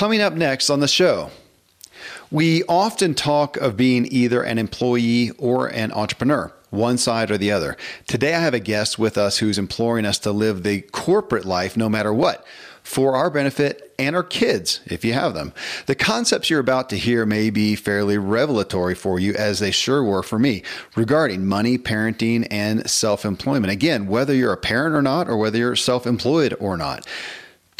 Coming up next on the show, we often talk of being either an employee or an entrepreneur, one side or the other. Today, I have a guest with us who's imploring us to live the corporate life no matter what for our benefit and our kids, if you have them. The concepts you're about to hear may be fairly revelatory for you, as they sure were for me, regarding money, parenting, and self employment. Again, whether you're a parent or not, or whether you're self employed or not.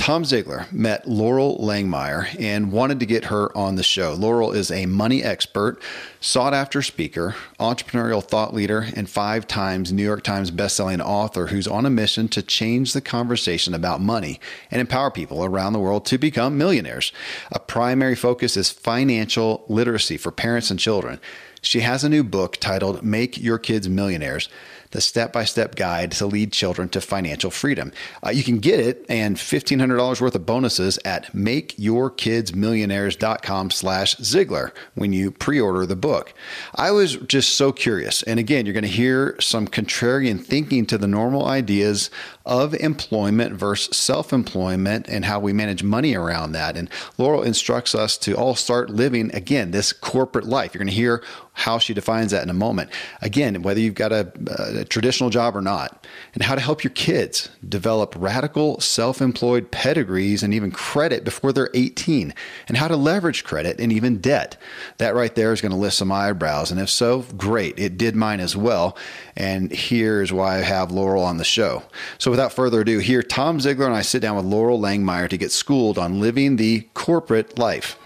Tom Ziglar met Loral Langemeier and wanted to get her on the show. Loral is a money expert, sought after speaker, entrepreneurial thought leader, and five times New York Times bestselling author who's on a mission to change the conversation about money and empower people around the world to become millionaires. A primary focus is financial literacy for parents and children. She has a new book titled Make Your Kids Millionaires the step by step guide to lead children to financial freedom. Uh, you can get it and $1,500 worth of bonuses at makeyourkidsmillionaires.com slash Ziglar when you pre order the book. I was just so curious. And again, you're going to hear some contrarian thinking to the normal ideas of employment versus self employment and how we manage money around that. And Loral instructs us to all start living, again, this corporate life. You're going to hear how she defines that in a moment. Again, whether you've got a, a traditional job or not, and how to help your kids develop radical self employed pedigrees and even credit before they're 18, and how to leverage credit and even debt. That right there is going to lift some eyebrows. And if so, great. It did mine as well. And here's why I have Loral on the show. So without further ado, here Tom Ziglar and I sit down with Loral Langemeier to get schooled on living the corporate life.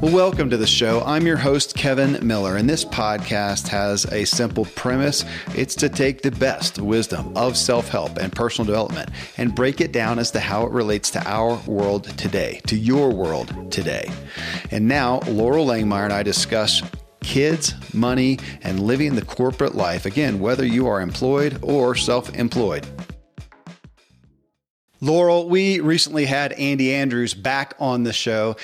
Well, welcome to the show. I'm your host, Kevin Miller, and this podcast has a simple premise. It's to take the best wisdom of self help and personal development and break it down as to how it relates to our world today, to your world today. And now, Loral Langemeier and I discuss kids, money, and living the corporate life. Again, whether you are employed or self employed. Loral, we recently had Andy Andrews back on the show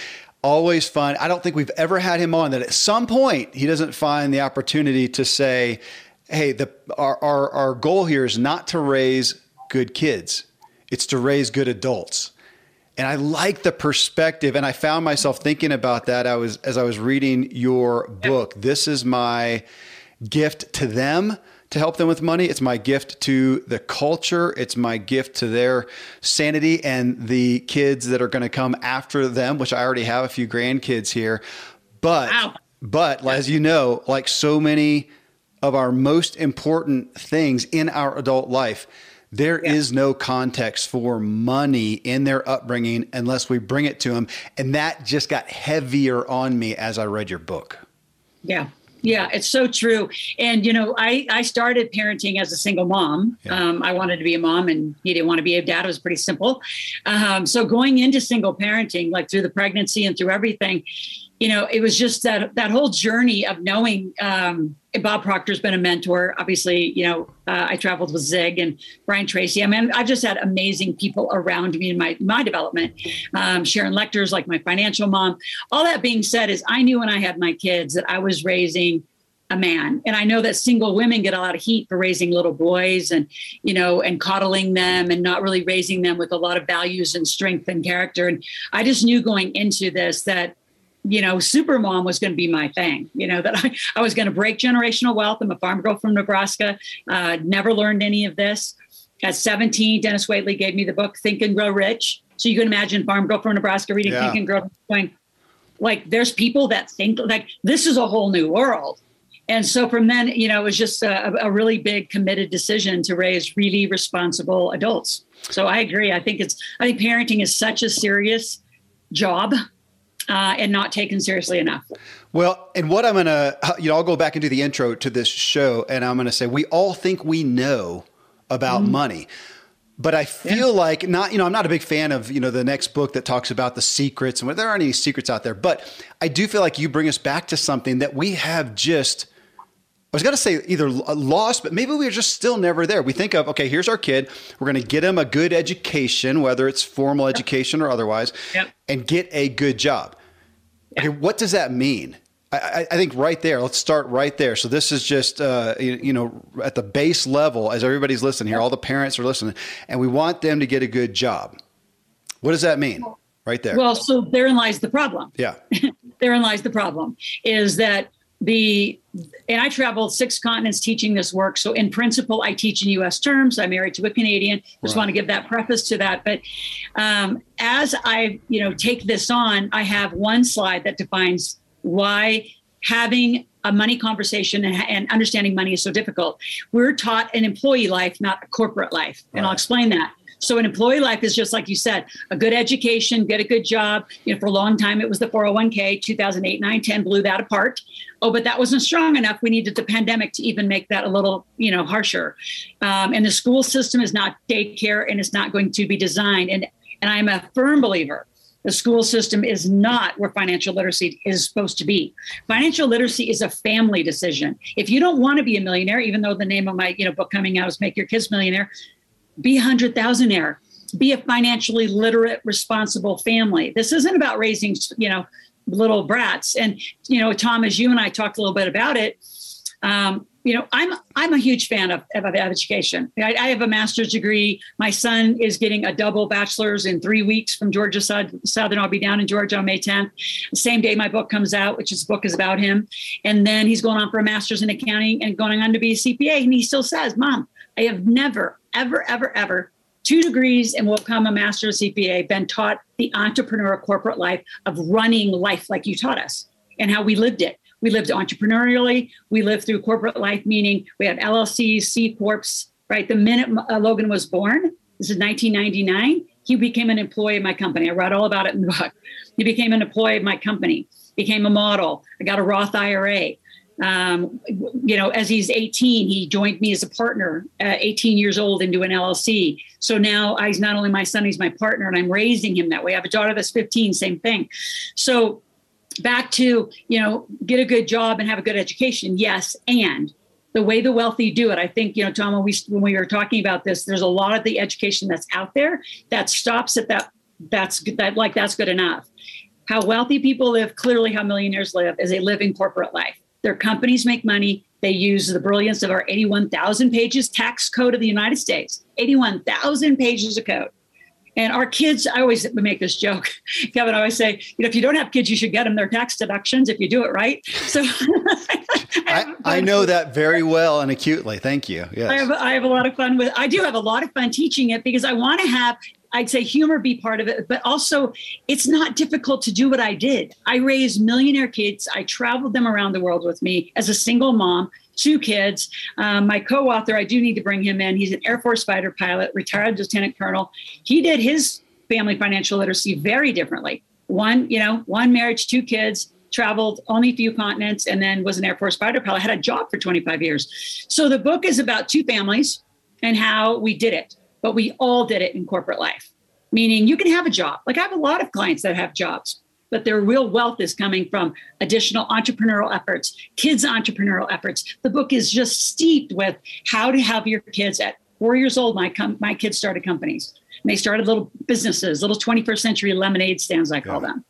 always fun. I don't think we've ever had him on that at some point he doesn't find the opportunity to say, hey, the, our, our, our goal here is not to raise good kids, it's to raise good adults. And I like the perspective, and I found myself thinking about that. I was as I was reading your book. This is my gift to them to help them with money. It's my gift to the culture. It's my gift to their sanity and the kids that are going to come after them, which I already have a few grandkids here. But, wow. but as you know, like so many of our most important things in our adult life, there yeah. is no context for money in their upbringing unless we bring it to them. And that just got heavier on me as I read your book. Yeah. Yeah, it's so true. And you know, I I started parenting as a single mom. Yeah. Um, I wanted to be a mom, and he didn't want to be a dad. It was pretty simple. Um, so going into single parenting, like through the pregnancy and through everything, you know, it was just that that whole journey of knowing. Um, Bob Proctor's been a mentor. Obviously, you know, uh, I traveled with Zig and Brian Tracy. I mean, I've just had amazing people around me in my my development. Um, Sharon Lechter's like my financial mom. All that being said, is I knew when I had my kids that I was raising a man and i know that single women get a lot of heat for raising little boys and you know and coddling them and not really raising them with a lot of values and strength and character and i just knew going into this that you know, super mom was going to be my thing, you know, that I, I was going to break generational wealth. I'm a farm girl from Nebraska, uh, never learned any of this. At 17, Denis Waitley gave me the book Think and Grow Rich. So you can imagine farm girl from Nebraska reading yeah. Think and Grow going, like, there's people that think like this is a whole new world. And so from then, you know, it was just a, a really big committed decision to raise really responsible adults. So I agree. I think it's, I think parenting is such a serious job uh, and not taken seriously enough. Well, and what I'm going to, you know, I'll go back into the intro to this show and I'm going to say, we all think we know about mm-hmm. money. But I feel yeah. like not, you know, I'm not a big fan of, you know, the next book that talks about the secrets and there aren't any secrets out there. But I do feel like you bring us back to something that we have just, was going to say either lost, but maybe we're just still never there. We think of, okay, here's our kid. We're going to get him a good education, whether it's formal education or otherwise, yep. and get a good job. Okay, what does that mean? I, I, think right there, let's start right there. So this is just, uh, you, you, know, at the base level, as everybody's listening here, all the parents are listening, and we want them to get a good job. What does that mean? Right there. Well, so therein lies the problem. Yeah. therein lies the problem is that the and I traveled six continents teaching this work. So in principle, I teach in U.S. terms. I'm married to a Canadian. Just right. want to give that preface to that. But um, as I, you know, take this on, I have one slide that defines why having a money conversation and, and understanding money is so difficult. We're taught an employee life, not a corporate life, right. and I'll explain that. So an employee life is just like you said, a good education, get a good job. You know, for a long time it was the 401k. 2008, 9, 10 blew that apart. Oh, but that wasn't strong enough. We needed the pandemic to even make that a little, you know, harsher. Um, and the school system is not daycare, and it's not going to be designed. And and I'm a firm believer the school system is not where financial literacy is supposed to be. Financial literacy is a family decision. If you don't want to be a millionaire, even though the name of my you know book coming out is "Make Your Kids Millionaire," be a hundred thousandaire, be a financially literate, responsible family. This isn't about raising, you know, little brats. And you know, Tom, as you and I talked a little bit about it, um, you know, I'm I'm a huge fan of, of, of education. I, I, have a master's degree. My son is getting a double bachelor's in three weeks from Georgia Southern. I'll be down in Georgia on May 10th. The same day my book comes out, which is book is about him. And then he's going on for a master's in accounting and going on to be a CPA. And he still says, "Mom, I have never, ever, ever, ever, two degrees and will become a master CPA, been taught the entrepreneur corporate life of running life like you taught us and how we lived it. We lived entrepreneurially. We lived through corporate life, meaning we had LLCs, C Corps, right? The minute uh, Logan was born, this is 1999, he became an employee of my company. I wrote all about it in the book. He became an employee of my company, became a model. I got a Roth IRA um, you know, as he's 18, he joined me as a partner, uh, 18 years old, into an LLC. So now he's not only my son, he's my partner, and I'm raising him that way. I have a daughter that's 15, same thing. So back to, you know, get a good job and have a good education. Yes. And the way the wealthy do it, I think, you know, Tom, when we, when we were talking about this, there's a lot of the education that's out there that stops at that. That's that like that's good enough. How wealthy people live, clearly how millionaires live, is a living corporate life their companies make money. They use the brilliance of our 81,000 pages tax code of the United States, 81,000 pages of code. And our kids, I always make this joke. Kevin, I always say, you know, if you don't have kids, you should get them their tax deductions if you do it right. So I, I, know that very well and acutely. Thank you. Yes. I have, I have a lot of fun with I do have a lot of fun teaching it because I want to have I'd say humor be part of it, but also it's not difficult to do what I did. I raised millionaire kids. I traveled them around the world with me as a single mom, two kids. Um, my co author, I do need to bring him in. He's an Air Force fighter pilot, retired lieutenant colonel. He did his family financial literacy very differently. One, you know, one marriage, two kids, traveled only a few continents, and then was an Air Force fighter pilot, had a job for 25 years. So the book is about two families and how we did it but we all did it in corporate life. Meaning you can have a job. Like I have a lot of clients that have jobs, but their real wealth is coming from additional entrepreneurial efforts, kids' entrepreneurial efforts. The book is just steeped with how to have your kids at four years old. My com- my kids started companies. And they started little businesses, little 21st century lemonade stands, I call yeah. them.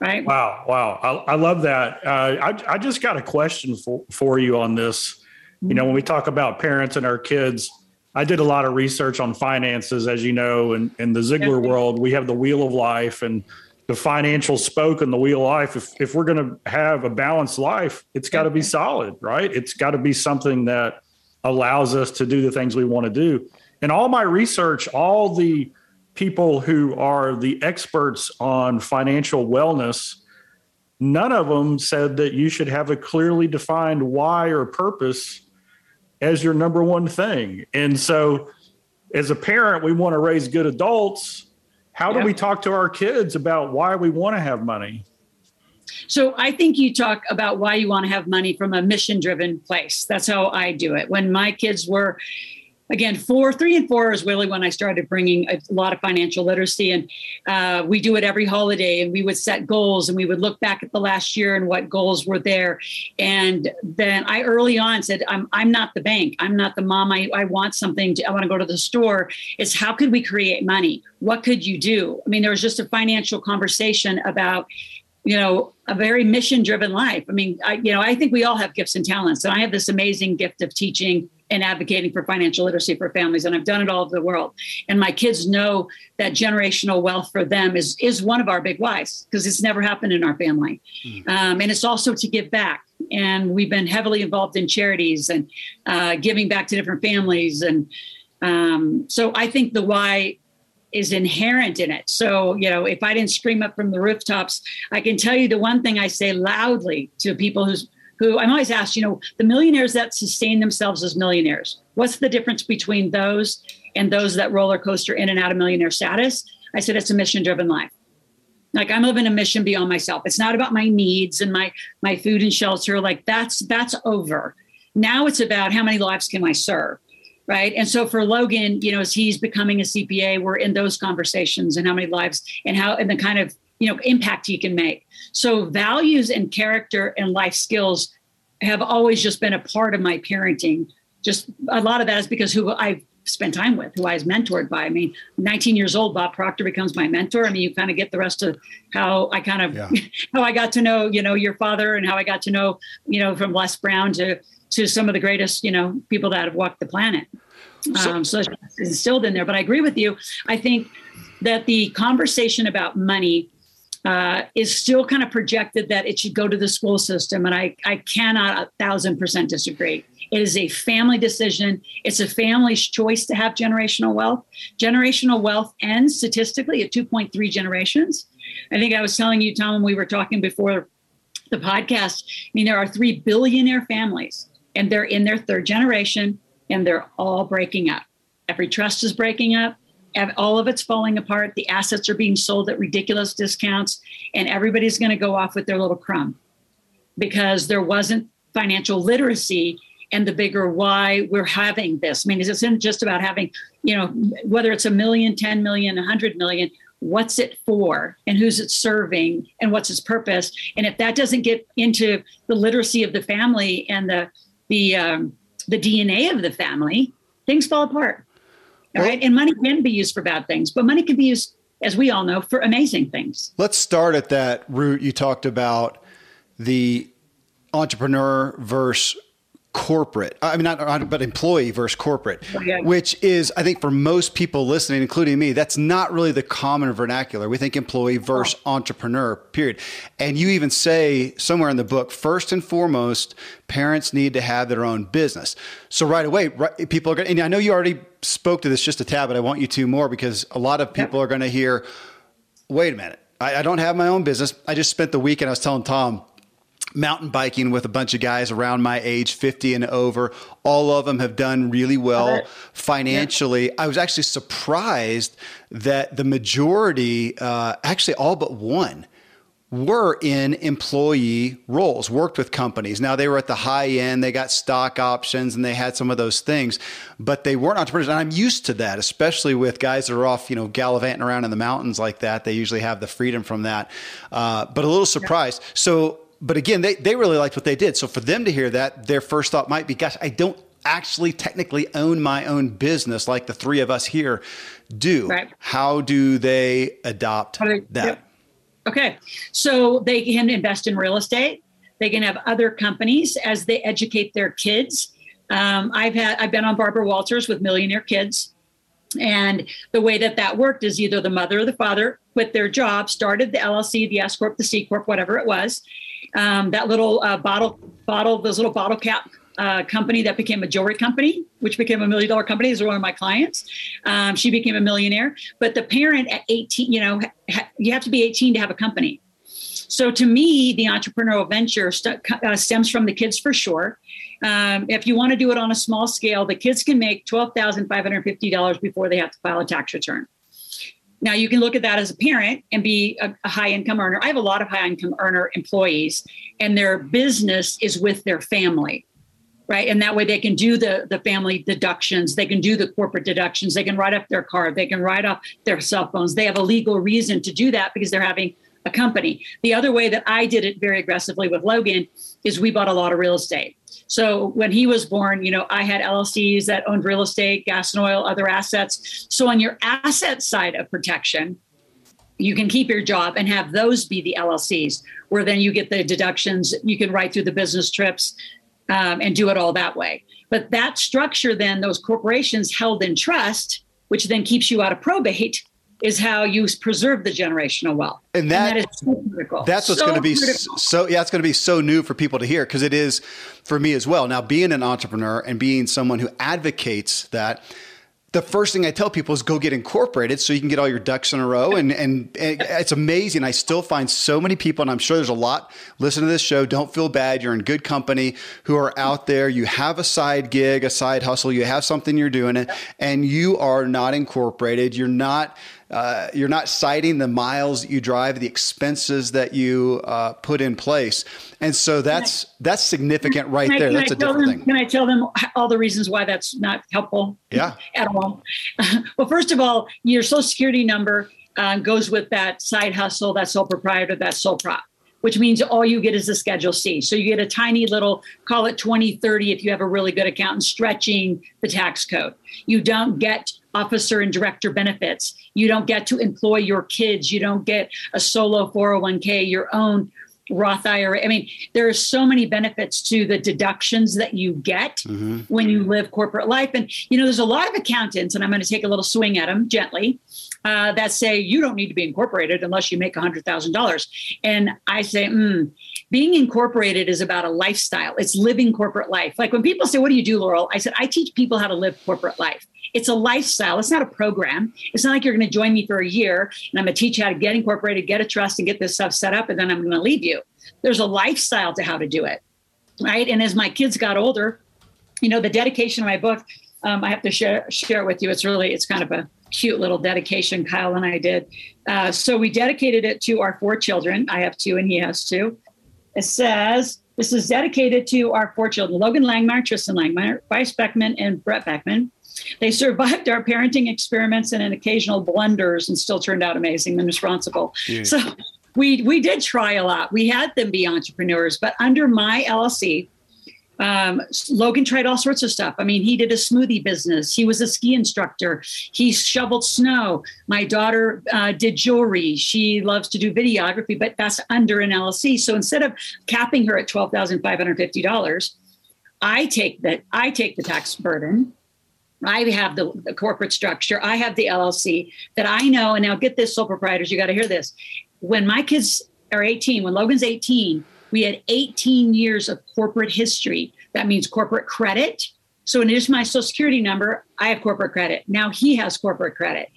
Right. Wow. Wow. I, I love that. Uh, I, I just got a question for, for you on this. You know, when we talk about parents and our kids, I did a lot of research on finances, as you know, and in the Ziglar world, we have the wheel of life and the financial spoke in the wheel of life. If, if we're going to have a balanced life, it's got to be solid, right? It's got to be something that allows us to do the things we want to do. And all my research, all the people who are the experts on financial wellness, none of them said that you should have a clearly defined why or purpose as your number one thing. And so, as a parent, we want to raise good adults. How do we talk to our kids about why we want to have money? So I think you talk about why you want to have money from a mission driven place. That's how I do it. When my kids were again, four, three, and four is really when I started bringing a lot of financial literacy. And uh, we do it every holiday, and we would set goals, and we would look back at the last year and what goals were there. And then I early on said, "I'm I'm not the bank. I'm not the mom. I I want something. To, I want to go to the store. It's how could we create money? What could you do? I mean, there was just a financial conversation about you know, a very mission driven life. I mean, I, you know, I think we all have gifts and talents, and I have this amazing gift of teaching and advocating for financial literacy for families, and I've done it all over the world. And my kids know that generational wealth for them is is one of our big whys because it's never happened in our family, mm. um, and it's also to give back. And we've been heavily involved in charities and uh, giving back to different families, and um, so I think the why is inherent in it. So, you know, if I didn't scream up from the rooftops, I can tell you the one thing I say loudly to people who's who I'm always asked, you know, the millionaires that sustain themselves as millionaires, what's the difference between those and those that roller coaster in and out of millionaire status? I said it's a mission driven life. Like I'm living a mission beyond myself. It's not about my needs and my my food and shelter. Like that's that's over. Now it's about how many lives can I serve? right? And so for Logan, you know, as he's becoming a CPA, we're in those conversations and how many lives and how and the kind of you know impact he can make. So values and character and life skills have always just been a part of my parenting. Just a lot of that is because who I've spent time with, who I was mentored by. I mean, 19 years old, Bob Proctor becomes my mentor. I mean, you kind of get the rest of how I kind of yeah. how I got to know, you know, your father and how I got to know, you know, from Les Brown to to some of the greatest, you know, people that have walked the planet. So, um, so it's instilled in there. But I agree with you. I think that the conversation about money uh, is still kind of projected that it should go to the school system. And I, I cannot a thousand percent disagree. It is a family decision. It's a family's choice to have generational wealth. Generational wealth ends statistically at 2.3 generations. I think I was telling you, Tom, when we were talking before the podcast. I mean, there are three billionaire families and they're in their third generation and they're all breaking up. Every trust is breaking up. All of it's falling apart. The assets are being sold at ridiculous discounts, and everybody's going to go off with their little crumb because there wasn't financial literacy and the bigger why we're having this. I mean, it's not just about having, you know, whether it's a million, 10 million, 100 million, what's it for and who's it serving and what's its purpose. And if that doesn't get into the literacy of the family and the the um, the DNA of the family, things fall apart. Right. And money can be used for bad things, but money can be used, as we all know, for amazing things. Let's start at that root. You talked about the entrepreneur versus corporate. I mean, not, but employee versus corporate, oh, which is, I think, for most people listening, including me, that's not really the common vernacular. We think employee versus oh. entrepreneur, period. And you even say somewhere in the book, first and foremost, parents need to have their own business. So right away, right, people are going. And I know you already spoke to this just a tad, but I want you to more because a lot of people yeah. are going to hear, "Wait a minute." I, I don't have my own business. I just spent the weekend. I was telling Tom, mountain biking with a bunch of guys around my age, 50 and over. All of them have done really well financially. Yeah. I was actually surprised that the majority, uh, actually all but one, were in employee roles, worked with companies. Now they were at the high end, they got stock options and they had some of those things, but they weren't entrepreneurs. And I'm used to that, especially with guys that are off, you know, gallivanting around in the mountains like that. They usually have the freedom from that. Uh, but a little surprised. So but again, they, they really liked what they did. So for them to hear that, their first thought might be, gosh, I don't actually technically own my own business like the three of us here do. Right. How do they adopt they, that? Yep. Okay. So they can invest in real estate. They can have other companies as they educate their kids. Um, I've had I've been on Barbara Walters with Millionaire Kids, and the way that that worked is either the mother or the father quit their job, started the LLC, the S corp, the C corp, whatever it was, um, that little uh, bottle bottle those little bottle cap uh, company that became a jewelry company, which became a million dollar company. Is one of my clients. Um, she became a millionaire. But the parent at 18, you know, ha- you have to be 18 to have a company. So to me, the entrepreneurial venture st- uh, stems from the kids for sure. Um, if you want to do it on a small scale, the kids can make twelve thousand five hundred fifty dollars before they have to file a tax return. Now you can look at that as a parent and be a, a high income earner. I have a lot of high income earner employees, and their business is with their family, right? And that way they can do the the family deductions, they can do the corporate deductions, they can write off their car, they can write off their cell phones. They have a legal reason to do that because they're having a company. The other way that I did it very aggressively with Logan is we bought a lot of real estate. So when he was born, you know, I had LLCs that owned real estate, gas and oil, other assets. So on your asset side of protection, you can keep your job and have those be the LLCs, where then you get the deductions. You can write through the business trips um, and do it all that way. But that structure, then those corporations held in trust, which then keeps you out of probate, is how you preserve the generational wealth. And that, and that is so critical. That's what's so going to be critical. so yeah, it's going to be so new for people to hear because it is for me as well. Now, being an entrepreneur and being someone who advocates that the first thing I tell people is go get incorporated so you can get all your ducks in a row. And, and, and, it's amazing. I still find so many people, and I'm sure there's a lot listen to this show. Don't feel bad. You're in good company who are out there. You have a side gig, a side hustle. You have something you're doing it, and you are not incorporated. You're not uh, you're not citing the miles that you drive, the expenses that you uh, put in place, and so that's that's significant right there. that's a different them, thing. Can I tell them all the reasons why that's not helpful? Yeah, at all. well, first of all, your Social Security number uh, goes with that side hustle, that sole proprietor, that sole prop which means all you get is a schedule C. So you get a tiny little, call it 20, 30 if you have a really good accountant stretching the tax code. You don't get officer and director benefits. You don't get to employ your kids. You don't get a solo 401k, your own Roth IRA. I mean, there are so many benefits to the deductions that you get mm-hmm. when you live corporate life. And, you know, there's a lot of accountants, and I'm going to take a little swing at them gently, uh, that say you don't need to be incorporated unless you make $100,000. And I say, mm, being incorporated is about a lifestyle, it's living corporate life. Like when people say, What do you do, Loral? I said, I teach people how to live corporate life. It's a lifestyle. It's not a program. It's not like you're going to join me for a year and I'm going to teach you how to get incorporated, get a trust, and get this stuff set up, and then I'm going to leave you. There's a lifestyle to how to do it, right? And as my kids got older, you know, the dedication of my book, um, I have to share share with you. It's really, it's kind of a cute little dedication Kyle and I did. Uh, so we dedicated it to our four children. I have two, and he has two. It says. This is dedicated to our four children Logan Langemeier, Tristan Langemeier, Bryce Beckman, and Brett Beckman. They survived our parenting experiments and an occasional blunders and still turned out amazing and responsible. Yeah. So we we did try a lot. We had them be entrepreneurs, but under my LLC, um, Logan tried all sorts of stuff. I mean, he did a smoothie business. He was a ski instructor. He shoveled snow. My daughter uh, did jewelry. She loves to do videography, but that's under an LLC. So instead of capping her at twelve thousand five hundred fifty dollars, I take that. I take the tax burden I have the, the, corporate structure. I have the LLC that I know. And now get this, sole proprietors, you got to hear this. When my kids are 18, when Logan's 18, we had 18 years of corporate history. That means corporate credit. So in addition to my social security number, I have corporate credit. Now he has corporate credit.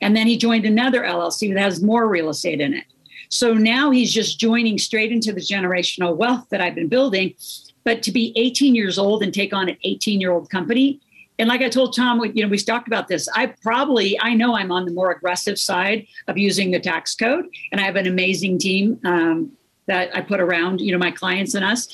And then he joined another LLC that has more real estate in it. So now he's just joining straight into the generational wealth that I've been building. But to be 18 years old and take on an 18 year old company, and like I told Tom, you know, we talked about this. I probably, I know I'm on the more aggressive side of using the tax code, and I have an amazing team um, that I put around, you know, my clients and us.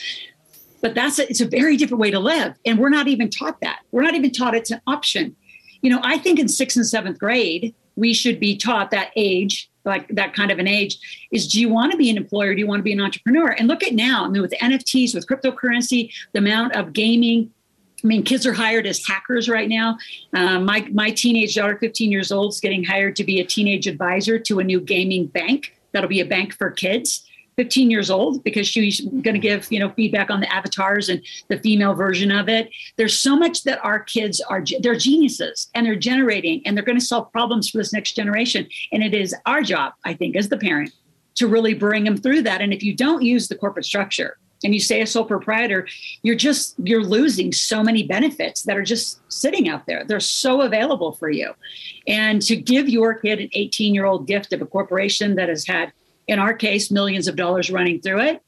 But that's a, it's a very different way to live, and we're not even taught that. We're not even taught it's an option. You know, I think in sixth and seventh grade we should be taught that age like that kind of an age is do you want to be an employer do you want to be an entrepreneur and look at now i mean with nfts with cryptocurrency the amount of gaming I mean, kids are hired as hackers right now. Uh, my my teenage daughter, 15 years old, is getting hired to be a teenage advisor to a new gaming bank. That'll be a bank for kids. 15 years old because she's going to give you know feedback on the avatars and the female version of it there's so much that our kids are they're geniuses and they're generating and they're going to solve problems for this next generation and it is our job i think as the parent to really bring them through that and if you don't use the corporate structure and you say a sole proprietor, you're just you're losing so many benefits that are just sitting out there. They're so available for you. And to give your kid an 18-year-old gift of a corporation that has had, in our case, millions of dollars running through it.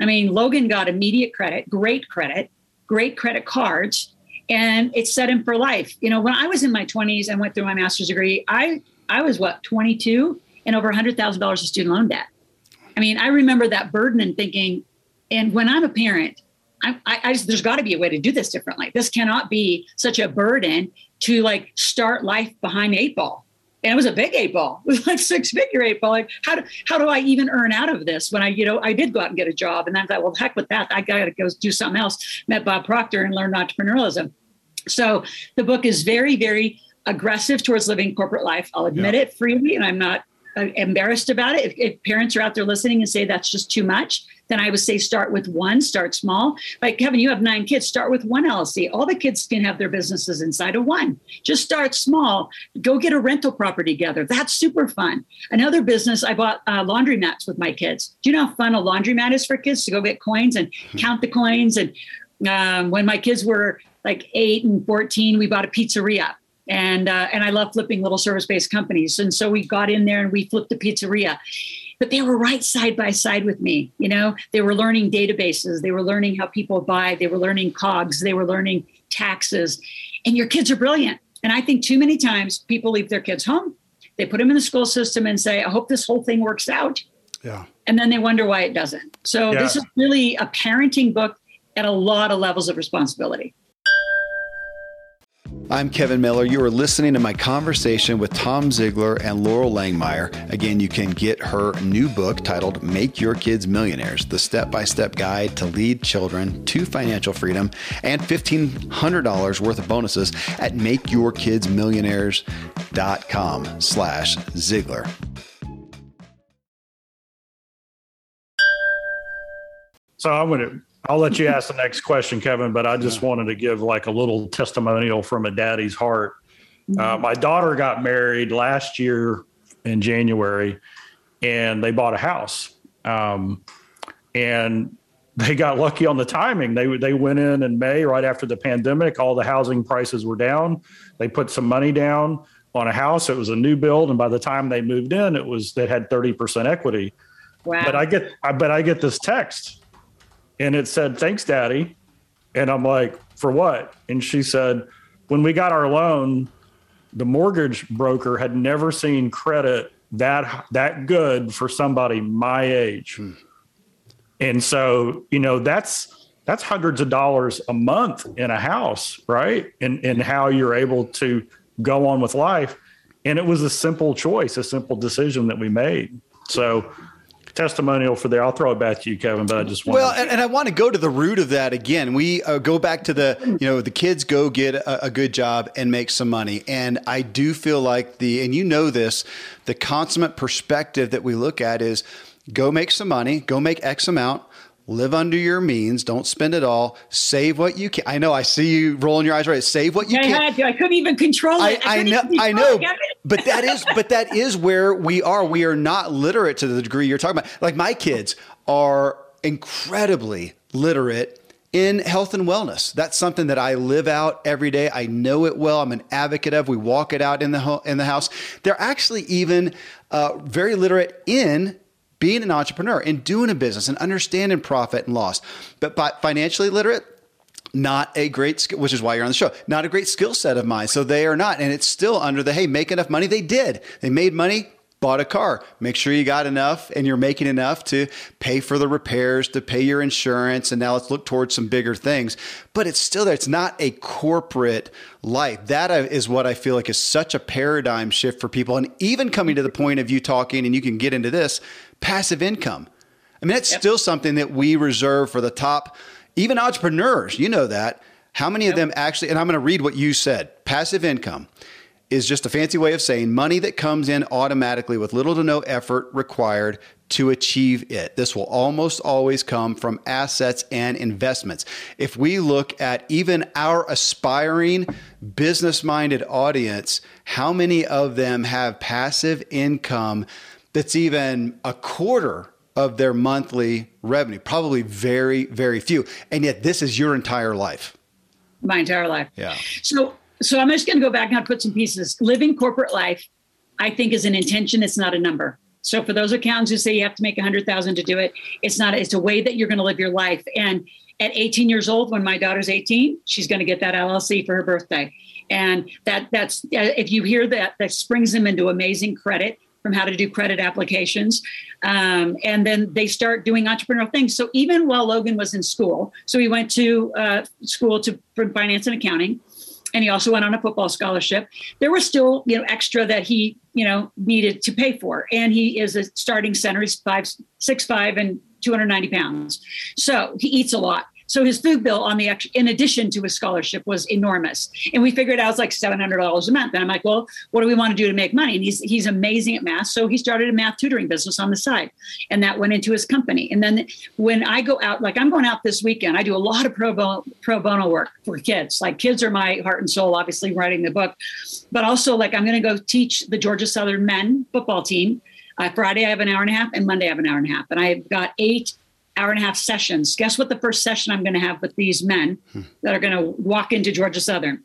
I mean, Logan got immediate credit, great credit, great credit cards, and it set him for life. You know, when I was in my 20s and went through my master's degree, I I was what 22 and over $100,000 of student loan debt. I mean, I remember that burden and thinking, and when I'm a parent, I, I, I just, there's got to be a way to do this differently. This cannot be such a burden to like start life behind eight ball. And it was a big eight ball. It was like six figure eight ball. Like how do how do I even earn out of this? When I you know I did go out and get a job, and then I thought, well, heck with that. I got to go do something else. Met Bob Proctor and learned entrepreneurialism. So the book is very very aggressive towards living corporate life. I'll admit yeah. it freely, and I'm not uh, embarrassed about it, if, if, parents are out there listening and say that's just too much, then I would say start with one, start small. Like Kevin, you have nine kids, start with one LLC. All the kids can have their businesses inside of one. Just start small. Go get a rental property together. That's super fun. Another business, I bought uh, laundry mats with my kids. Do you know how fun a laundry mat is for kids to go get coins and hmm. count the coins? And um, when my kids were like eight and 14, we bought a pizzeria and uh, and I love flipping little service based companies. And so we got in there and we flipped the pizzeria. But they were right side by side with me. You know, they were learning databases, they were learning how people buy, they were learning cogs, they were learning taxes. And your kids are brilliant. And I think too many times people leave their kids home, they put them in the school system and say, I hope this whole thing works out. Yeah. And then they wonder why it doesn't. So yeah. this is really a parenting book at a lot of levels of responsibility. I'm Kevin Miller. You are listening to my conversation with Tom Ziglar and Loral Langemeier. Again, you can get her new book titled Make Your Kids Millionaires The Step by Step Guide to Lead Children to Financial Freedom and $1,500 worth of bonuses at makeyourkidsmillionaires.com slash Ziglar. So I'm going to I'll let you ask the next question, Kevin, but I just yeah. wanted to give like a little testimonial from a daddy's heart. Uh, my daughter got married last year in January and they bought a house. Um, and they got lucky on the timing. They they went in in May right after the pandemic. All the housing prices were down. They put some money down on a house. It was a new build, and by the time they moved in, it was that had thirty percent equity. Wow. But I get I but I get this text and it said, Thanks, Daddy. And I'm like, For what? And she said, When we got our loan, the mortgage broker had never seen credit that that good for somebody my age. Hmm. And so, you know, that's that's hundreds of dollars a month in a house, right? And and how you're able to go on with life. And it was a simple choice, a simple decision that we made. So testimonial for there. I'll throw it back to you, Kevin. But I just want well, and, and, I want to go to the root of that again. We uh, go back to the you know the kids go get a, a, good job and make some money, and I do feel like the and you know this the consummate perspective that we look at is go make some money, go make X amount. Live under your means. Don't spend it all. Save what you can. I know. I see you rolling your eyes. Right. Save what you I can. Had to. I couldn't even control it. I, I, I know. I know but that is but that is where we are. We are not literate to the degree you're talking about. Like my kids are incredibly literate in health and wellness. That's something that I live out every day. I know it well. I'm an advocate of. We walk it out in the ho- in the house. They're actually even uh, very literate in being an entrepreneur and doing a business and understanding profit and loss. But, but financially literate, not a great skill, which is why you're on the show. Not a great skill set of mine. So they are not. And it's still under the hey, make enough money. They did. They made money, bought a car. Make sure you got enough and you're making enough to pay for the repairs, to pay your insurance. And now let's look towards some bigger things. But it's still there. It's not a corporate life. That uh, is what I feel like is such a paradigm shift for people. And even coming to the point of you talking, and you can get into this passive income. I mean, that's yep. still something that we reserve for the top even entrepreneurs, you know that. How many yep. of them actually, and I'm going to read what you said passive income is just a fancy way of saying money that comes in automatically with little to no effort required to achieve it. This will almost always come from assets and investments. If we look at even our aspiring business minded audience, how many of them have passive income that's even a quarter of their monthly revenue. Probably very, very few. And yet this is your entire life. My entire life. Yeah. So so I'm just gonna go back and put some pieces. Living corporate life, I think is an intention, it's not a number. So for those accountants who say you have to make a hundred thousand to do it, it's not, it's a way that you're gonna live your life. And at 18 years old, when my daughter's 18, she's gonna get that LLC for her birthday. And that that's if you hear that, that springs them into amazing credit from how to do credit applications. Um, and then they start doing entrepreneurial things. So even while Logan was in school, so he went to uh, school to for finance and accounting, and he also went on a football scholarship. There was still you know extra that he you know needed to pay for, and he is a starting center. He's five six five and 290 pounds, so he eats a lot. So his food bill on the in addition to his scholarship was enormous. And we figured out it was like seven hundred dollars a month. And I'm like, well, what do we want to do to make money? And he's he's amazing at math, so he started a math tutoring business on the side, and that went into his company. And then when I go out, like I'm going out this weekend, I do a lot of pro bono, pro bono work for kids. Like kids are my heart and soul. Obviously, writing the book, but also like I'm going to go teach the Georgia Southern men football team. Uh, Friday I have an hour and a half, and Monday I have an hour and a half, and I've got eight hour and a half sessions. Guess what the first session I'm going to have with these men hmm. that are going to walk into Georgia Southern?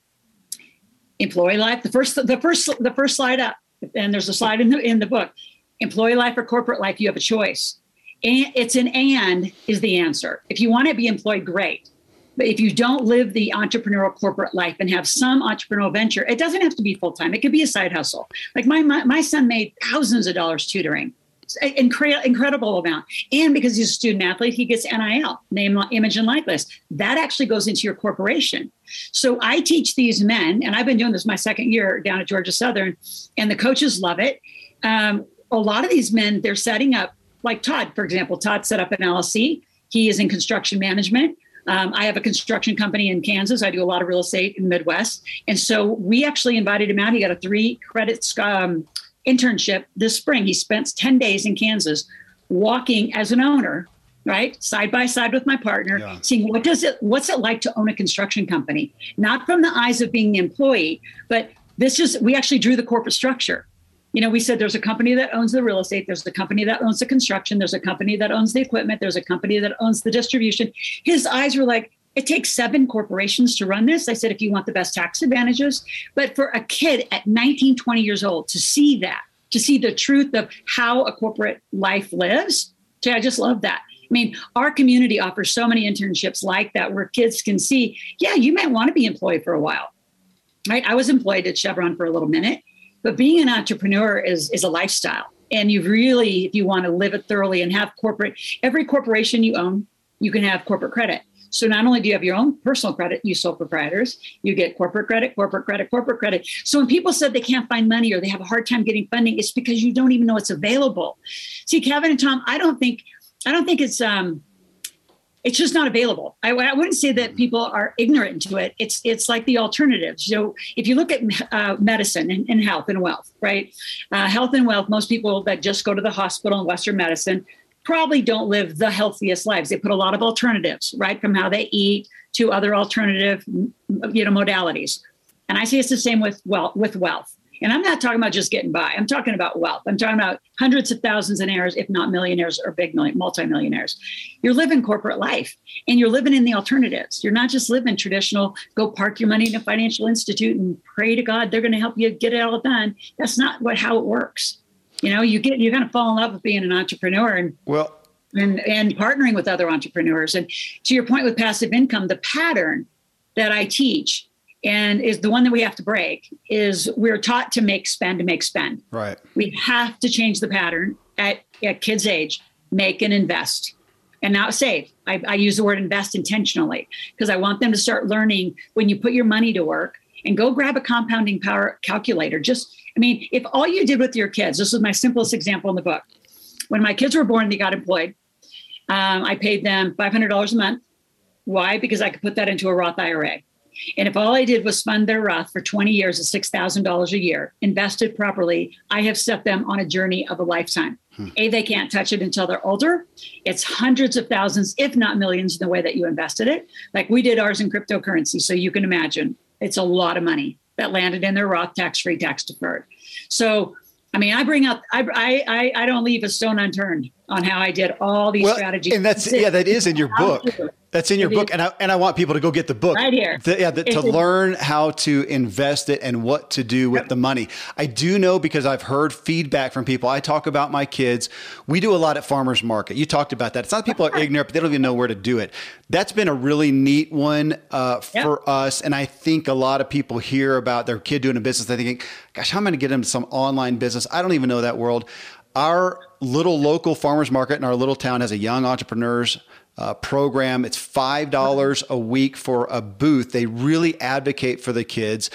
Employee life. The first, the first, the first slide up, and there's a slide in the in the book. Employee life or corporate life, you have a choice. And it's an and is the answer. If you want to be employed, great. But if you don't live the entrepreneurial corporate life and have some entrepreneurial venture, it doesn't have to be full time. It could be a side hustle. Like my, my my son made thousands of dollars tutoring incre- incredible amount. And because he's a student athlete, he gets NIL, name, image, and likeness. That actually goes into your corporation. So I teach these men, and I've been doing this my second year down at Georgia Southern, and the coaches love it. Um, a lot of these men, they're setting up, like Todd, for example. Todd set up an LLC. He is in construction management. Um, I have a construction company in Kansas. I do a lot of real estate in the Midwest. And so we actually invited him out. He got a three credit um, internship this spring. He spent 10 days in Kansas walking as an owner, right? Side by side with my partner, yeah. seeing what does it what's it like to own a construction company? Not from the eyes of being the employee, but this is we actually drew the corporate structure. You know, we said there's a company that owns the real estate, there's a company that owns the construction, there's a company that owns the equipment, there's a company that owns the distribution. His eyes were like, it takes seven corporations to run this. I said, if you want the best tax advantages. But for a kid at 19, 20 years old to see that, to see the truth of how a corporate life lives, I just love that. I mean, our community offers so many internships like that where kids can see, yeah, you might want to be employed for a while. Right? I was employed at Chevron for a little minute, but being an entrepreneur is is a lifestyle. And you really, if you want to live it thoroughly and have corporate, every corporation you own, you can have corporate credit. So not only do you have your own personal credit, you sole proprietors, you get corporate credit, corporate credit, corporate credit. So when people said they can't find money or they have a hard time getting funding, it's because you don't even know it's available. See, Kevin and Tom, I don't think I don't think it's um it's just not available. I, I, wouldn't say that people are ignorant to it. It's it's like the alternatives. So if you look at uh, medicine and, and, health and wealth, right? Uh, health and wealth. Most people that just go to the hospital in Western medicine probably don't live the healthiest lives. They put a lot of alternatives, right, from how they eat to other alternative, you know, modalities. And I see it's the same with wealth. With wealth, and I'm not talking about just getting by. I'm talking about wealth. I'm talking about hundreds of thousands of heirs, if not millionaires or big million, multimillionaires. You're living corporate life, and you're living in the alternatives. You're not just living traditional. Go park your money in a financial institute and pray to God they're going to help you get it all done. That's not what how it works you know you get you're going to fall in love with being an entrepreneur and well and and partnering with other entrepreneurs. And to your point with passive income the pattern that i teach and is the one that we have to break is we're taught to make spend to make spend. Right. We have to change the pattern at, at kids age make and invest and not save. I, I use the word invest intentionally because i want them to start learning when you put your money to work and go grab a compounding power calculator just I mean, if all you did with your kids, this is my simplest example in the book. When my kids were born, they got employed. Um, I paid them $500 a month. Why? Because I could put that into a Roth IRA. And if all I did was fund their Roth for 20 years at $6,000 a year, invested properly, I have set them on a journey of a lifetime. Hmm. A, they can't touch it until they're older. It's hundreds of thousands, if not millions, in the way that you invested it. Like we did ours in cryptocurrency. So you can imagine it's a lot of money that landed in their Roth tax free, tax deferred. So, I mean, I bring up, I, I, I don't leave a stone unturned on how I did all these well, strategies. And that's, yeah, that is in your book. That's in your book, and I and I want people to go get the book right here. The, yeah, the, to learn how to invest it and what to do with yep. the money. I do know because I've heard feedback from people. I talk about my kids. We do a lot at farmers market. You talked about that. It's not people are ignorant, but they don't even know where to do it. That's been a really neat one uh, yep. for us, and I think a lot of people hear about their kid doing a business. They think, "Gosh, how am I going to get into some online business?" I don't even know that world. Our little local farmers market in our little town has a young entrepreneurs uh, program. It's $5 a week for a booth. They really advocate for the kids.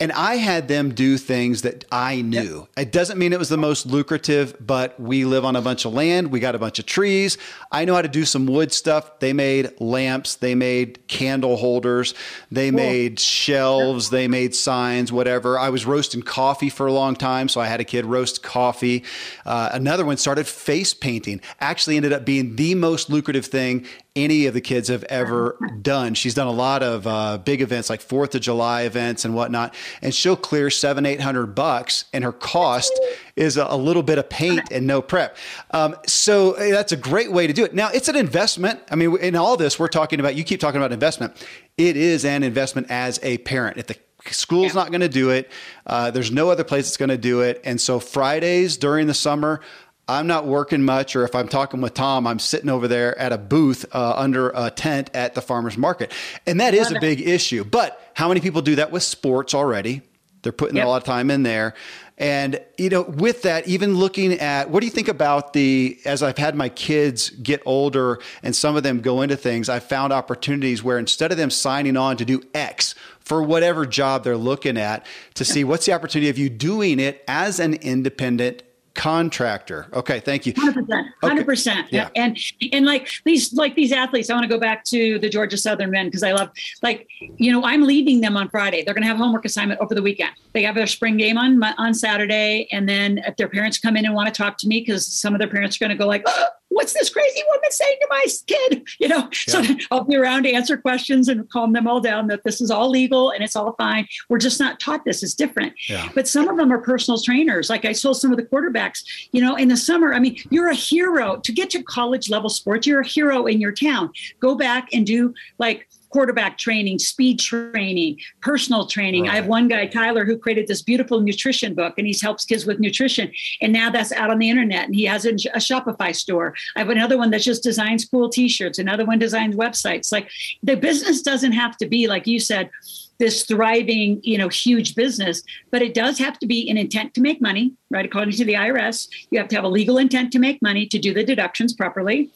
And I had them do things that I knew. Yep. It doesn't mean it was the most lucrative, but we live on a bunch of land. We got a bunch of trees. I know how to do some wood stuff. They made lamps, they made candle holders, they cool. made shelves, they made signs, whatever. I was roasting coffee for a long time, so I had a kid roast coffee. Uh, another one started face painting. Actually, ended up being the most lucrative thing any of the kids have ever done. She's done a lot of uh, big events like Fourth of July events and whatnot, and she'll clear seven, eight hundred bucks, and her cost is a, a, little bit of paint and no prep. Um, so that's a great way to do it. Now it's an investment. I mean, in all this, we're talking about. You keep talking about investment. It is an investment as a parent. If the school's yeah. not going to do it, uh, there's no other place that's going to do it, and so Fridays during the summer. I'm not working much, or if I'm talking with Tom, I'm sitting over there at a booth uh, under a tent at the farmer's market. And that is a big issue. But how many people do that with sports already? They're putting yep. a lot of time in there. And, you know, with that, even looking at what do you think about the, as I've had my kids get older and some of them go into things, I've found opportunities where instead of them signing on to do X for whatever job they're looking at, to see what's the opportunity of you doing it as an independent contractor. Okay, thank you. 100%. 100%. Okay. Yeah. And and like these like these athletes, I want to go back to the Georgia Southern men because I love like you know, I'm leading them on Friday. They're going to have homework assignment over the weekend. They have their spring game on on Saturday and then if their parents come in and want to talk to me cuz some of their parents are going to go like, oh, what's this crazy woman saying to my kid? You know, yeah. so I'll be around to answer questions and calm them all down that this is all legal and it's all fine. We're just not taught this. It's different. Yeah. But some of them are personal trainers. Like I told some of the quarterbacks, you know, in the summer, I mean, you're a hero to get to college level sports. You're a hero in your town. Go back and do like quarterback training, speed training, personal training. Right. I have one guy, Tyler, who created this beautiful nutrition book and he helps kids with nutrition. And now that's out on the internet and he has a, a Shopify store. I have another one that just designs cool t shirts, another one designs websites. Like the business doesn't have to be, like you said, this thriving, you know, huge business, but it does have to be an intent to make money, right? According to the IRS, you have to have a legal intent to make money to do the deductions properly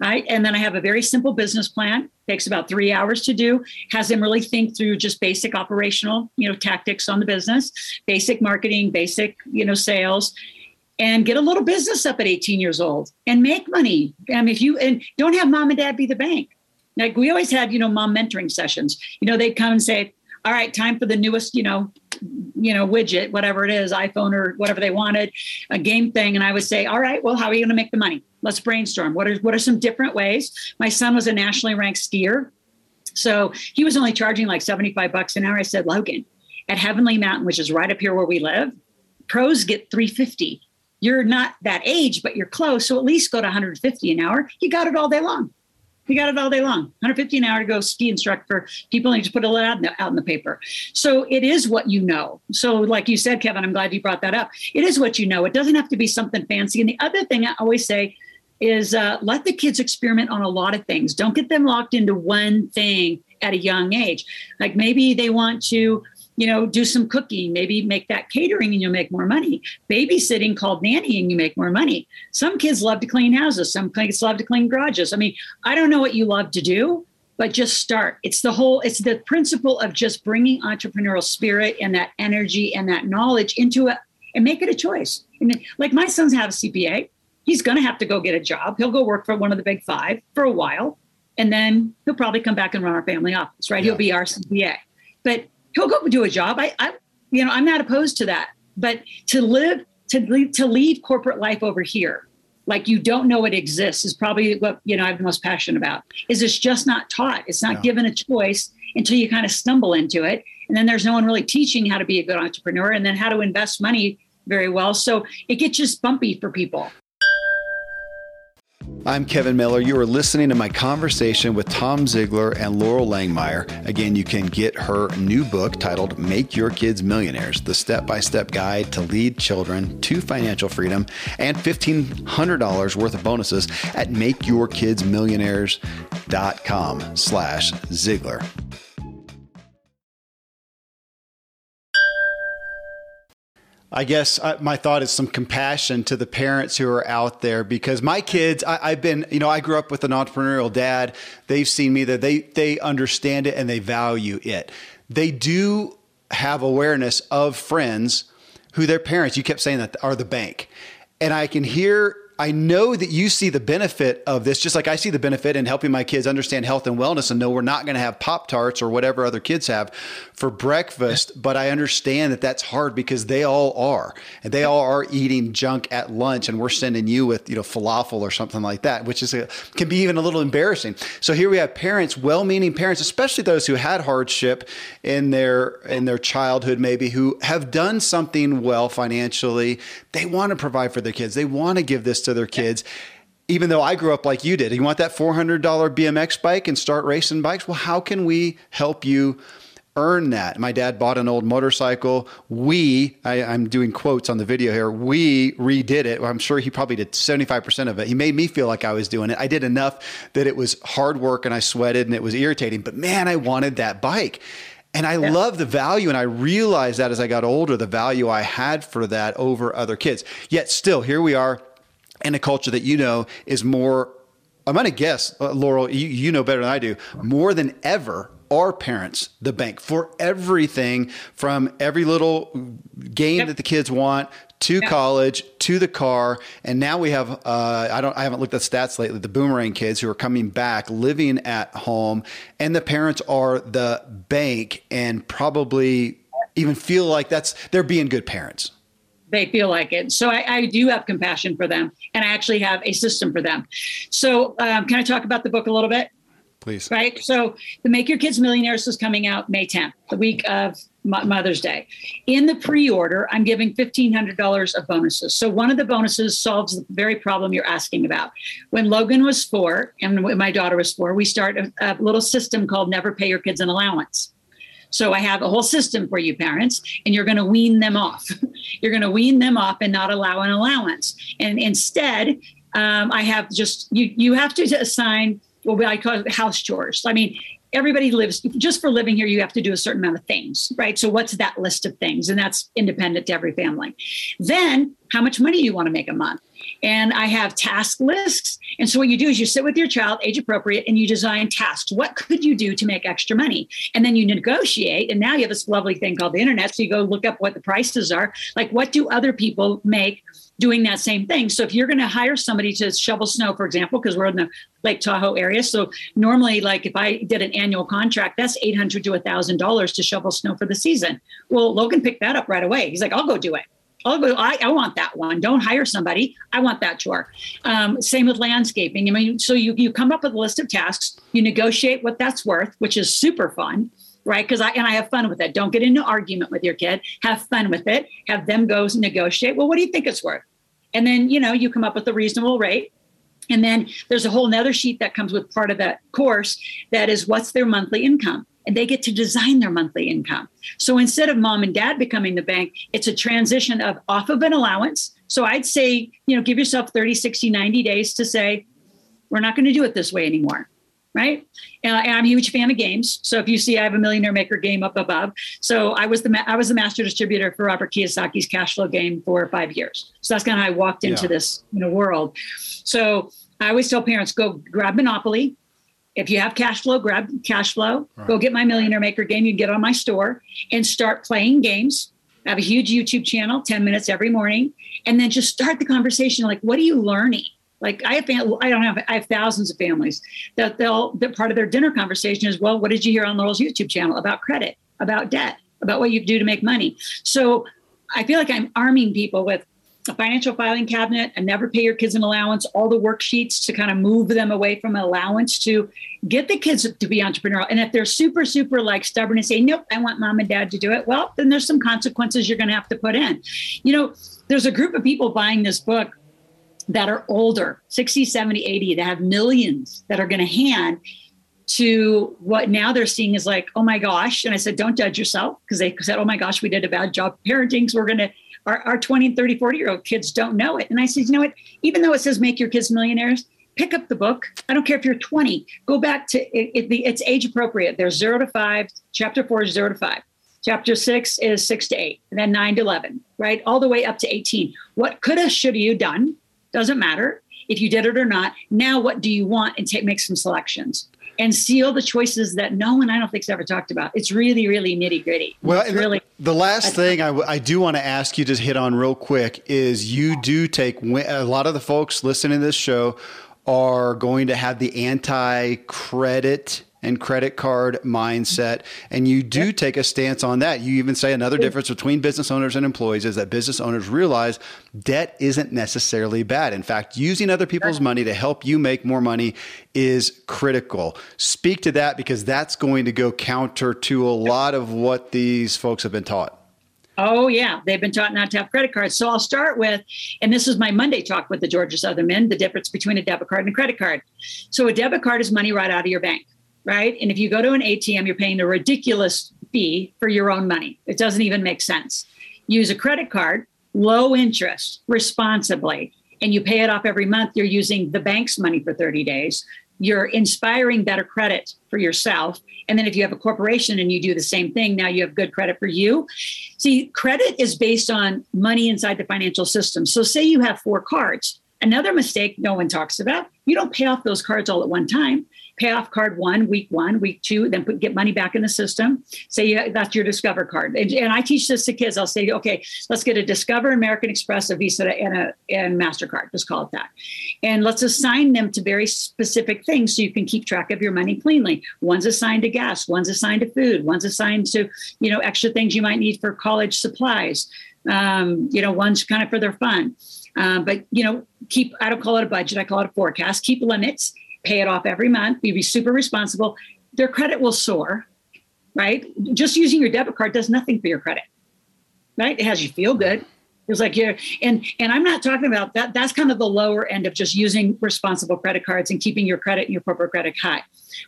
right? And then I have a very simple business plan. Takes about three hours to do. Has them really think through just basic operational, you know, tactics on the business, basic marketing, basic, you know, sales, and get a little business up at 18 years old and make money. I mean, if you and don't have mom and dad be the bank. Like we always had, you know, mom mentoring sessions. You know, they'd come and say, "All right, time for the newest, you know, you know, widget, whatever it is, iPhone or whatever they wanted, a game thing. And I would say, all right, well, how are you going to make the money? Let's brainstorm. What are what are some different ways? My son was a nationally ranked skier. So he was only charging like 75 bucks an hour. I said, Logan, at Heavenly Mountain, which is right up here where we live, pros get 350. You're not that age, but you're close. So at least go to 150 an hour. You got it all day long. You got it all day long. 150 an hour to go ski instruct for people you just put it out in, the, out in the paper. So it is what you know. So like you said, Kevin, I'm glad you brought that up. It is what you know. It doesn't have to be something fancy. And the other thing I always say is uh, let the kids experiment on a lot of things. Don't get them locked into one thing at a young age. Like maybe they want to you know, do some cooking, maybe make that catering and you'll make more money. Babysitting called nanny and you make more money. Some kids love to clean houses, some kids love to clean garages. I mean, I don't know what you love to do, but just start. It's the whole, it's the principle of just bringing entrepreneurial spirit and that energy and that knowledge into it and make it a choice. And like my son's have a CPA. He's going to have to go get a job. He'll go work for one of the big five for a while. And then he'll probably come back and run our family office, right? Yeah. He'll be our CPA. But he'll go do a job. I, I, you know, I'm not opposed to that. But to live, to leave, to leave corporate life over here, like you don't know it exists, is probably what you know I'm the most passionate about. Is it's just not taught. It's not given a choice until you kind of stumble into it, and then there's no one really teaching how to be a good entrepreneur, and then how to invest money very well. So it gets just bumpy for people. I'm Kevin Miller. You are listening to my conversation with Tom Ziglar and Loral Langemeier. Again, you can get her new book titled Make Your Kids Millionaires The Step by Step Guide to Lead Children to Financial Freedom and $1,500 worth of bonuses at makeyourkidsmillionaires.com slash Ziglar. I guess uh, my thought is some compassion to the parents who are out there because my kids, I, have been, you know, I grew up with an entrepreneurial dad. They've seen me that they they understand it and they value it. They do have awareness of friends who their parents, you kept saying that, are the bank. And I can hear I know that you see the benefit of this, just like I see the benefit in helping my kids understand health and wellness and know we're not going to have Pop Tarts or whatever other kids have for breakfast. But I understand that that's hard because they all are. And they all are eating junk at lunch, and we're sending you with, you know, falafel or something like that, which is a, can be even a little embarrassing. So here we have parents, well meaning parents, especially those who had hardship in their in their childhood, maybe who have done something well financially. They want to provide for their kids. They want to give this to to their kids. Even though I grew up like you did, you want that $400 BMX bike and start racing bikes? Well, how can we help you earn that. My dad bought an old motorcycle. We, I, am doing quotes on the video here, we redid it. I'm sure he probably did 75% of it. He made me feel like I was doing it. I did enough that it was hard work and I sweated and it was irritating, but man, I wanted that bike. And I yeah. love the value, and I realized that as I got older, the value I had for that over other kids. Yet still, here we are in a culture that you know is more i'm going to guess uh, Loral you, you know better than i do more than ever our parents the bank for everything from every little game yep. that the kids want to yep. college to the car and now we have uh, i don't i haven't looked at stats lately the boomerang kids who are coming back living at home and the parents are the bank and probably even feel like that's they're being good parents they feel like it. So I, I, do have compassion for them, and I actually have a system for them. So um, can I talk about the book a little bit? Please. Right. So the Make Your Kids Millionaires is coming out May 10th, the week of Mother's Day. In the pre-order, I'm giving $1,500 of bonuses. So one of the bonuses solves the very problem you're asking about. When Logan was four and when my daughter was four, we started a, a little system called Never Pay Your Kids an Allowance. So I have a whole system for you parents, and you're going to wean them off. you're going to wean them off and not allow an allowance. And instead, um, I have just you. You have to assign what I call it house chores. I mean, everybody lives just for living here you have to do a certain amount of things right so what's that list of things and that's independent to every family then how much money do you want to make a month and I have task lists. And so what you do is you sit with your child, age appropriate, and you design tasks. What could you do to make extra money? And then you negotiate. And now you have this lovely thing called the internet. So you go look up what the prices are. Like what do other people make doing that same thing? So if you're going to hire somebody to shovel snow, for example, because we're in the Lake Tahoe area. So normally, like if I did an annual contract, that's eight hundred to thousand dollars to shovel snow for the season. Well, Logan picked that up right away. He's like, I'll go do it. I'll go, I, I want that one. Don't hire somebody. I want that chore. Um, same with landscaping. I mean, so you, you come up with a list of tasks, you negotiate what that's worth, which is super fun, right? Because I, and I have fun with it. Don't get into argument with your kid. Have fun with it. Have them go negotiate. Well, what do you think it's worth? And then, you know, you come up with a reasonable rate. And then there's a whole nother sheet that comes with part of that course that is what's their monthly income and they get to design their monthly income. So instead of mom and dad becoming the bank, it's a transition of off of an allowance. So I'd say, you know, give yourself 30, 60, 90 days to say, we're not going to do it this way anymore. Right. And I'm a huge fan of games. So if you see, I have a millionaire maker game up above. So I was the ma- I was the master distributor for Robert Kiyosaki's cash flow game for five years. So that's kind of how I walked into yeah. this you know, world. So I always tell parents, go grab Monopoly, if you have cash flow, grab cash flow, right. go get my Millionaire Maker game. You get on my store and start playing games. I have a huge YouTube channel, 10 minutes every morning. And then just start the conversation like, what are you learning? Like I have, I don't have, I have thousands of families that they'll, that part of their dinner conversation is, well, what did you hear on Loral's YouTube channel about credit, about debt, about what you do to make money? So I feel like I'm arming people with a financial filing cabinet, and never pay your kids an allowance, all the worksheets to kind of move them away from allowance to get the kids to be entrepreneurial. And if they're super, super like stubborn and say, nope, I want mom and dad to do it, well, then there's some consequences you're going to have to put in. You know, there's a group of people buying this book that are older 60, 70, 80 that have millions that are going to hand to what now they're seeing is like, oh my gosh. And I said, don't judge yourself because they said, oh my gosh, we did a bad job parenting. So we're going to our, our 20 and 30, 40 year old kids don't know it. And I said, you know what? Even though it says make your kids millionaires, pick up the book. I don't care if you're 20, go back to it, it, it's age appropriate. There's zero to five, chapter four is zero to five. Chapter six is six to eight, and then nine to 11, right? All the way up to 18. What could have, should have you done? Doesn't matter if you did it or not. Now, what do you want? And take, make some selections. and see all the choices that no one I don't think's ever talked about. It's really, really nitty gritty. Well, it's really. The last thing I, w- I do want to ask you to hit on real quick is you do take a lot of the folks listening to this show are going to have the anti credit and credit card mindset. And you do take a stance on that. You even say another difference between business owners and employees is that business owners realize debt isn't necessarily bad. In fact, using other people's money to help you make more money is critical. Speak to that because that's going to go counter to a lot of what these folks have been taught. Oh, yeah. They've been taught not to have credit cards. So I'll start with, and this is my Monday talk with the Georgia Southern Men the difference between a debit card and a credit card. So a debit card is money right out of your bank right? And if you go to an ATM, you're paying a ridiculous fee for your own money. It doesn't even make sense. Use a credit card, low interest, responsibly, and you pay it off every month. You're using the bank's money for 30 days. You're inspiring better credit for yourself. And then if you have a corporation and you do the same thing, now you have good credit for you. See, credit is based on money inside the financial system. So, say you have four cards. Another mistake no one talks about you don't pay off those cards all at one time pay off card one, week one, week two, then put, get money back in the system. Say that's your Discover card. And, and, I teach this to kids. I'll say, okay, let's get a Discover, American Express, a Visa, and a and Mastercard. Just call it that. And let's assign them to very specific things so you can keep track of your money cleanly. One's assigned to gas, one's assigned to food, one's assigned to you know extra things you might need for college supplies. Um, you know, one's kind of for their fun. Uh, but you know, keep I don't call it a budget, I call it a forecast. Keep limits pay it off every month, be super responsible, their credit will soar, right? Just using your debit card does nothing for your credit, right? It has you feel good. It's like you're, and and I'm not talking about that. That's kind of the lower end of just using responsible credit cards and keeping your credit and your corporate credit high.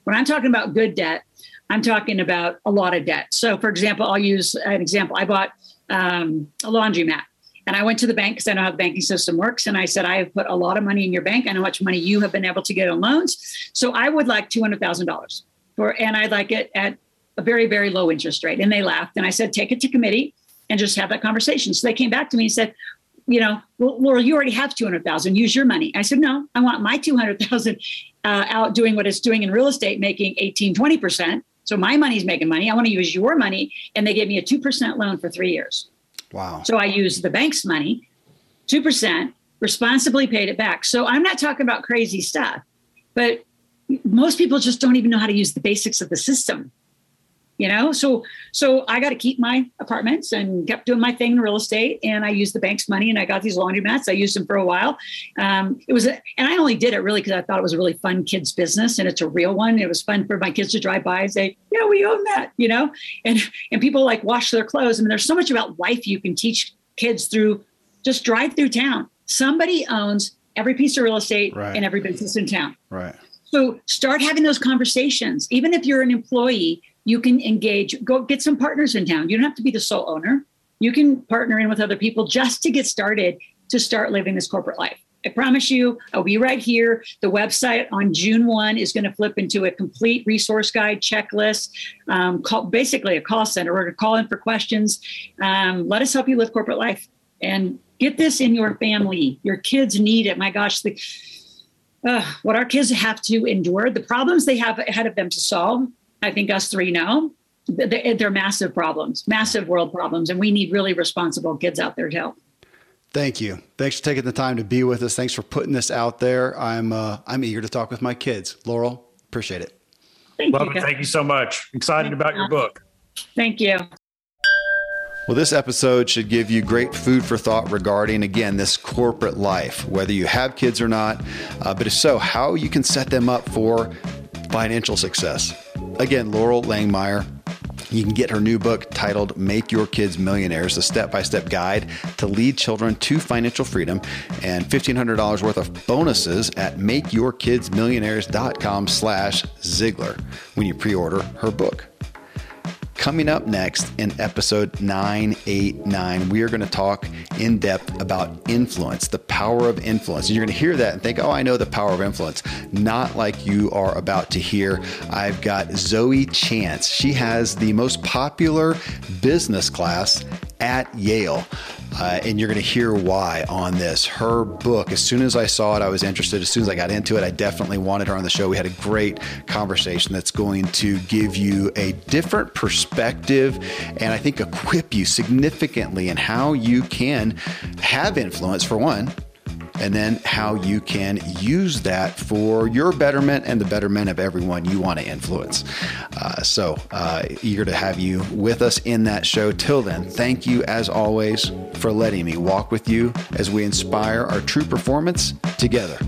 When I'm talking about good debt, I'm talking about a lot of debt. So, for example, I'll use an example. I bought um, a laundromat and I went to the bank because I know how the banking system works. And I said, I have put a lot of money in your bank. I know how much money you have been able to get on loans. So I would like $200,000 for, and I'd like it at a very, very low interest rate. And they laughed. And I said, take it to committee and just have that conversation. So they came back to me and said, you know, well, Laura, you already have 200,000, use your money. I said, no, I want my 200,000 uh, out doing what it's doing in real estate, making 18, 20%. So my money's making money. I want to use your money. And they gave me a 2% loan for three years. Wow. So I used the bank's money, 2%, responsibly paid it back. So I'm not talking about crazy stuff, but most people just don't even know how to use the basics of the system you know? So so i got to keep my apartments and kept doing my thing in real estate. And i used the bank's money and i got these laundromats. I used them for a while. Um, it was a, and i only did it really because i thought it was a really fun kids business and it's a real one. It was fun for my kids to drive by and say yeah we own that you know? And and people like wash their clothes. I mean there's so much about life you can teach kids through just drive through town. Somebody owns every piece of real estate right. and every business in town. Right. So start having those conversations. Even if you're an employee you can engage, go get some partners in town. You don't have to be the sole owner. You can partner in with other people just to get started to start living this corporate life. I promise you, I'll be right here. The website on June 1 is going to flip into a complete resource guide checklist, um, call, basically a call center. We're going to call in for questions. Um, let us help you live corporate life and get this in your family. Your kids need it. My gosh, the, uh, what our kids have to endure, the problems they have ahead of them to solve, I think us three know, they're massive problems, massive world problems, and we need really responsible kids out there to help. Thank you. Thanks for taking the time to be with us. Thanks for putting this out there. I'm uh, I'm eager to talk with my kids. Loral, appreciate it. Thank Love you. It. Thank you so much. Excited Thank about you. your book. Thank you. Well, this episode should give you great food for thought regarding, again, this corporate life, whether you have kids or not, uh, but if so, how you can set them up for financial success. Again, Loral Langemeier. You can get her new book titled Make Your Kids Millionaires, a step by step guide to lead children to financial freedom, and $1,500 worth of bonuses at makeyourkidsmillionaires.com slash Ziglar when you pre order her book. Coming up next in episode 989, we are going to talk in depth about influence, the power of influence. And you're going to hear that and think, oh, I know the power of influence. Not like you are about to hear. I've got Zoe Chance. She has the most popular business class at Yale. Uh, and you're going to hear why on this. Her book, as soon as I saw it, I was interested. As soon as I got into it, I definitely wanted her on the show. We had a great conversation that's going to give you a different perspective and I think equip you significantly in how you can have influence, for one, and then how you can use that for your betterment and the betterment of everyone you want to influence. Uh, so, uh, eager to have you with us in that show. Till then, thank you as always for letting me walk with you as we inspire our true performance together.